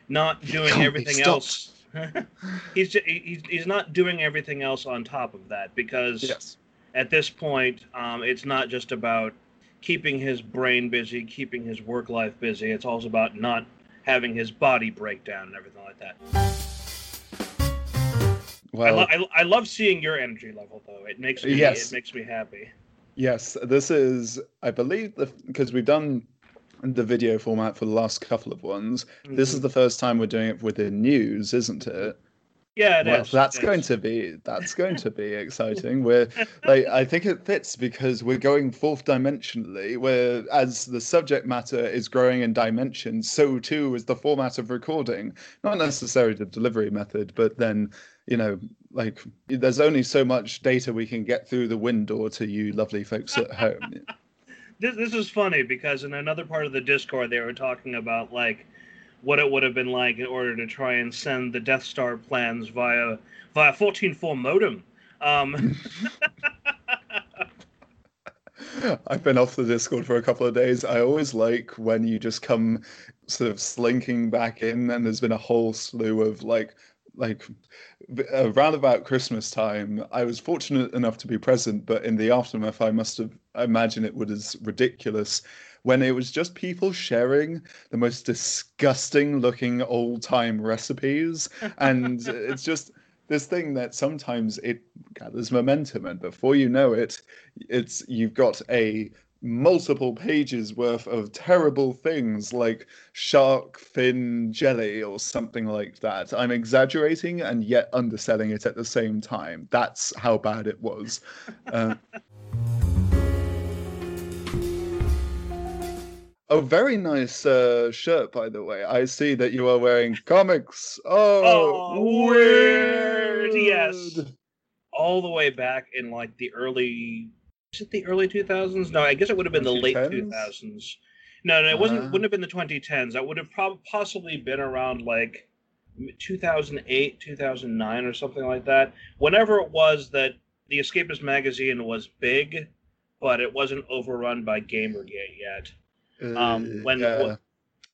not doing everything else. He's, ju- he's he's not doing everything else on top of that because yes. at this point um, it's not just about keeping his brain busy keeping his work life busy. It's also about not having his body break down and everything like that I, well lo- I, I love seeing your energy level though it makes me Yes. it makes me happy yes this is i believe because we've done the video format for the last couple of ones this is Mhm. the first time we're doing it with the news isn't it yeah it well, is. that's It going is. to be that's going to be exciting. We're like I think it fits because we're going fourth dimensionally. Where as the subject matter is growing in dimensions, so too is the format of recording. Not necessarily the delivery method, but then you know, like there's only so much data we can get through the window to you lovely folks at home. this this is funny because in another part of the Discord they were talking about like what it would have been like in order to try and send the Death Star plans via via 14.4 modem. Um, I've been off the Discord for a couple of days. I always like when you just come sort of slinking back in, and there's been a whole slew of like, like around uh, about Christmas time. I was fortunate enough to be present, but in the aftermath, I must have. I imagine it was ridiculous when it was just people sharing the most disgusting looking old time recipes, and it's just this thing that sometimes it gathers momentum, and before you know it, it's you've got a multiple pages worth of terrible things like shark fin jelly or something like that. I'm exaggerating and yet underselling it at the same time. That's how bad it was. Uh, Oh, very nice uh, shirt, by the way. I see that you are wearing comics. Oh, Oh, weird. Yes. all the way back in like the early is it the early 2000s no i guess it would have been the late 2000s no no it wasn't Ah. wouldn't have been the 2010s that would have prob- possibly been around like 2008 2009 or something like that whenever it was that the escapist magazine was big but it wasn't overrun by gamergate yet um, when- yeah.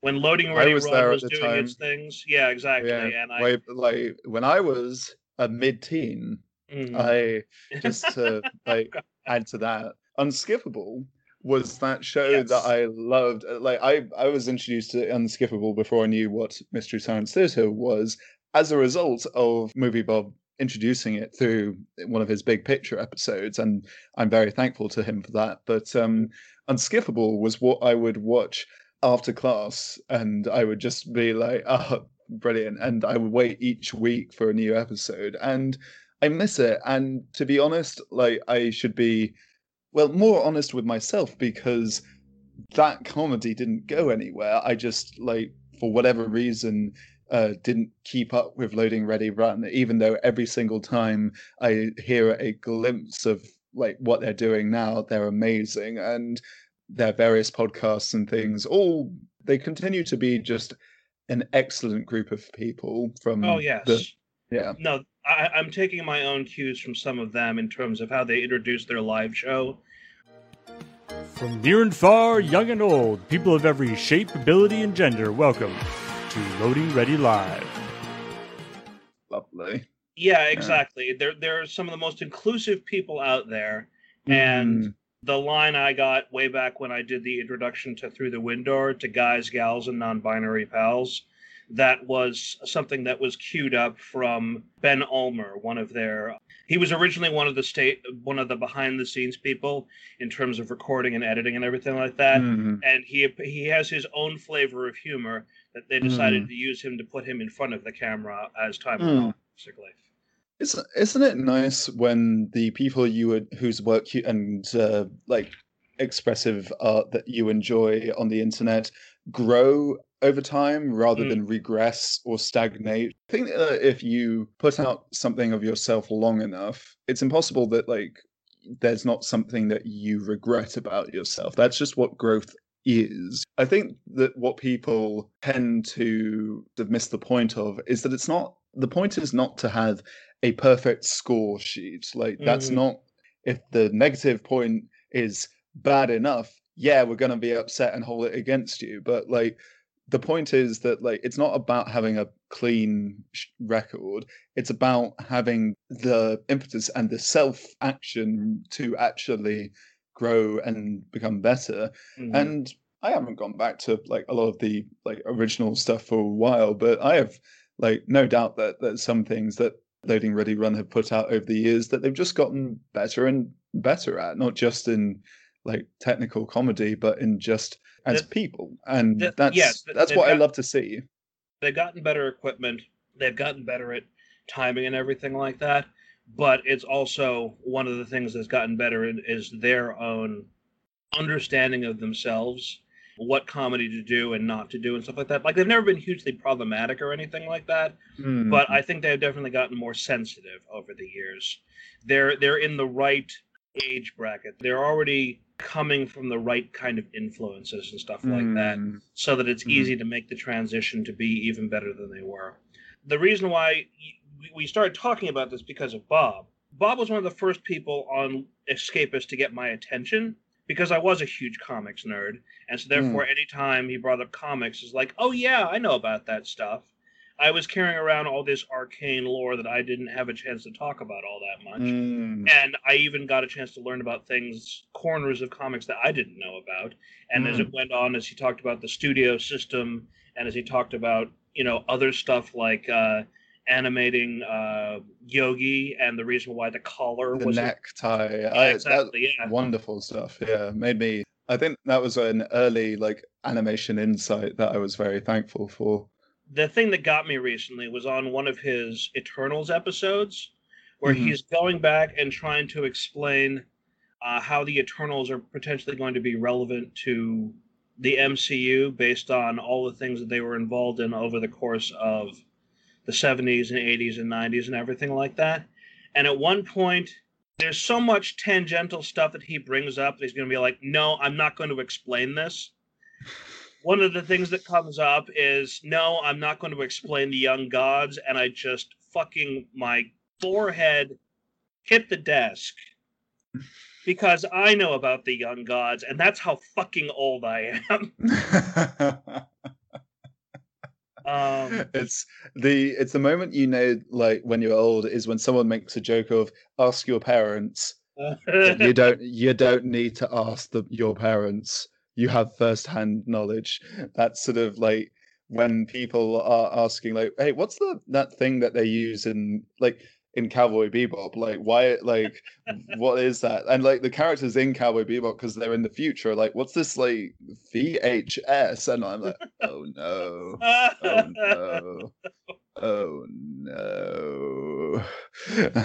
when loading ready was run was doing time. its things yeah exactly yeah, and i like when I was a mid-teen, Mhm. I just to like add to that, Unskippable was that show Yes. that I loved. Uh, Like I, I was introduced to Unskippable before I knew what Mystery Science Theater was, as a result of Movie Bob introducing it through one of his big picture episodes, and I'm very thankful to him for that. But um, Unskippable was what I would watch after class, and I would just be like, "Oh, brilliant!" And I would wait each week for a new episode, and I miss it. And to be honest, like I should be, well, more honest with myself because that comedy didn't go anywhere. I just like for whatever reason uh, didn't keep up with Loading Ready Run, even though every single time I hear a glimpse of like what they're doing now, they're amazing and their various podcasts and things all they continue to be just an excellent group of people from oh yes the yeah No, I, I'm taking my own cues from some of them in terms of how they introduce their live show. From near and far, young and old, people of every shape, ability, and gender, welcome to Loading Ready Live. lovely Yeah, exactly. They're they're some of the most inclusive people out there, Mm. and the line I got way back when I did the introduction to Through the Window to guys, gals, and non-binary pals, that was something that was queued up from Ben Ulmer, one of their. He was originally one of the state, one of the behind-the-scenes people in terms of recording and editing and everything like that. Mhm. and he he has his own flavor of humor that they decided Mm. to use him to put him in front of the camera as time Mm. went on, basically. Isn't isn't it nice when the people you would whose work you and uh, like expressive art that you enjoy on the internet grow over time rather Mm. than regress or stagnate? I think that if you put out something of yourself long enough, it's impossible that like there's not something that you regret about yourself. That's just what growth is. I think that what people tend to have missed the point of is that it's not the point is not to have a perfect score sheet. Like that's Mhm. not if the negative point is bad enough, yeah, we're going to be upset and hold it against you. But like the point is that like it's not about having a clean sh- record. It's about having the impetus and the self action to actually grow and become better Mhm. and I haven't gone back to like a lot of the like original stuff for a while, but I have like no doubt that there's some things that Loading Ready Run have put out over the years that they've just gotten better and better at, not just in like technical comedy, but in just as The- people. And the- that's yes, th- that's what I love to see. they've gotten better equipment, they've gotten better at timing and everything like that. But it's also one of the things that's gotten better in- is their own understanding of themselves, what comedy to do and not to do, and stuff like that. Like they've never been hugely problematic or anything like that. Mm. but I think they've definitely gotten more sensitive over the years. They're they're in the right age bracket. They're already coming from the right kind of influences and stuff like that, Mm. so that it's Mhm. easy to make the transition to be even better than they were. The reason why we- started talking about this because of Bob. Bob was one of the first people on Escapist to get my attention because I was a huge comics nerd, and so therefore, anytime he brought up comics, is like, oh yeah, I know about that stuff. I was carrying around all this arcane lore that I didn't have a chance to talk about all that much. Mm. And I even got a chance to learn about things, corners of comics that I didn't know about. And as it went on, as he talked about the studio system, and as he talked about, you know, other stuff like uh, animating uh, Yogi and the reason why the collar The was necktie. Yeah, I, exactly, yeah. Wonderful stuff. Yeah, made me. I think that was an early like animation insight that I was very thankful for. The thing that got me recently was on one of his Eternals episodes, where Mhm. he's going back and trying to explain uh, how the Eternals are potentially going to be relevant to the MCU based on all the things that they were involved in over the course of the 70s and 80s and 90s and everything like that. And at one point, there's so much tangential stuff that he brings up that he's going to be like, no, I'm not going to explain this one of the things that comes up is no, I'm not going to explain the young gods, and I just fucking my forehead hit the desk because I know about the young gods, and that's how fucking old I am. Um, it's the it's the moment you know like when you're old is when someone makes a joke of ask your parents. you don't you don't need to ask the, your parents. You have first-hand knowledge. That's sort of like when people are asking like, "Hey, what's the that thing that they use in like in Cowboy Bebop? Like, why? Like, what is that?" And like the characters in Cowboy Bebop because they're in the future. Like, what's this like VHS? And I'm like, oh no, oh no, oh no.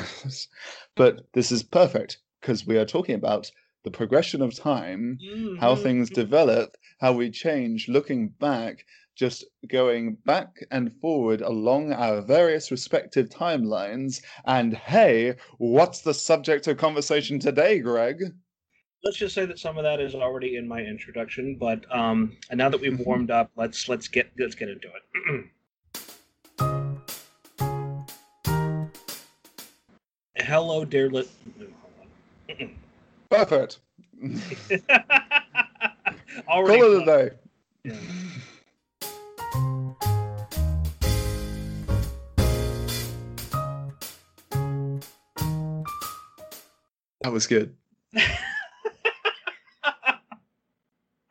but this is perfect because we are talking about the progression of time how Mhm. things develop, how we change, looking back, just going back and forward along our various respective timelines. And hey, what's the subject of conversation today, Greg? Let's just say that some of that is already in my introduction, but um, and now that we've warmed up, let's let's get let's get into it. Hello, dear lit. Perfect. Already Call it a day. Yeah. That was good.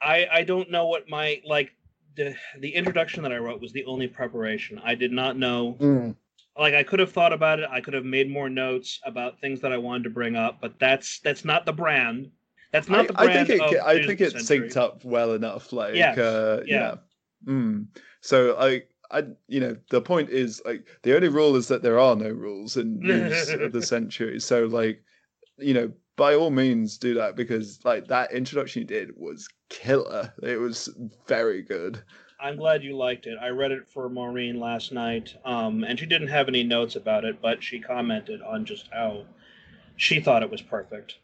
I I don't know what my like the the introduction that I wrote was the only preparation. I did not know Mm. Like I could have thought about it. I could have made more notes about things that I wanted to bring up, but that's that's not the brand. That's not I, the I think it. I think it Century. synced up well enough. Like, Yes, uh, yeah. yeah. Mm. So I, I, you know, the point is like the only rule is that there are no rules in news of the century. So like, you know, by all means do that because like that introduction you did was killer. It was very good. I'm glad you liked it. I read it for Maureen last night, um, and she didn't have any notes about it, but she commented on just how she thought it was perfect.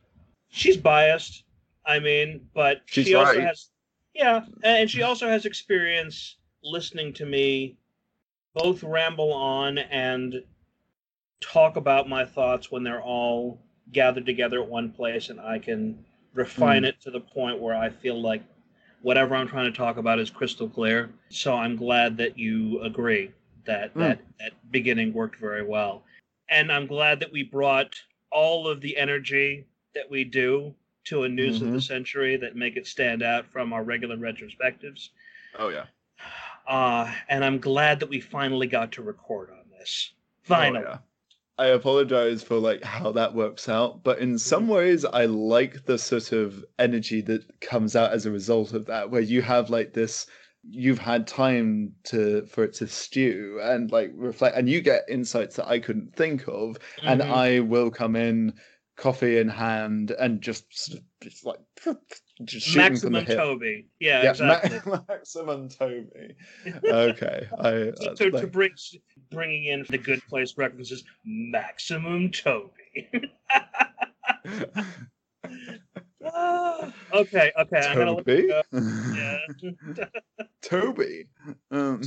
She's biased, I mean, but She's she also right. has, yeah, and she also has experience listening to me both ramble on and talk about my thoughts when they're all gathered together at one place, and I can refine Mm. it to the point where I feel like whatever I'm trying to talk about is crystal clear. So I'm glad that you agree that Mm. that that beginning worked very well, and I'm glad that we brought all of the energy that we do to a news of the century that make it stand out from our regular retrospectives. Oh yeah. Uh, and I'm glad that we finally got to record on this. Finally. Oh, yeah. I apologize for like how that works out, but in some ways I like the sort of energy that comes out as a result of that, where you have like this you've had time to for it to stew and like reflect and you get insights that I couldn't think of and Mhm. I will come in coffee in hand and just sort of just like just shooting from the Maximum hip. Toby. Yeah, Yeah, exactly. ma- maximum Toby. Okay, I to, uh, to, to bring bringing in the good place references maximum toby Ah, okay okay i'm gonna let Toby. you go. yeah Toby. Um,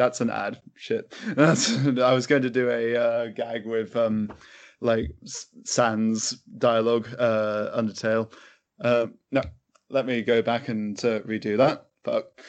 that's an ad. Shit. That's. I was going to do a uh, gag with um, like Sans dialogue, uh, Undertale. Um, no, let me go back and uh, redo that. Fuck.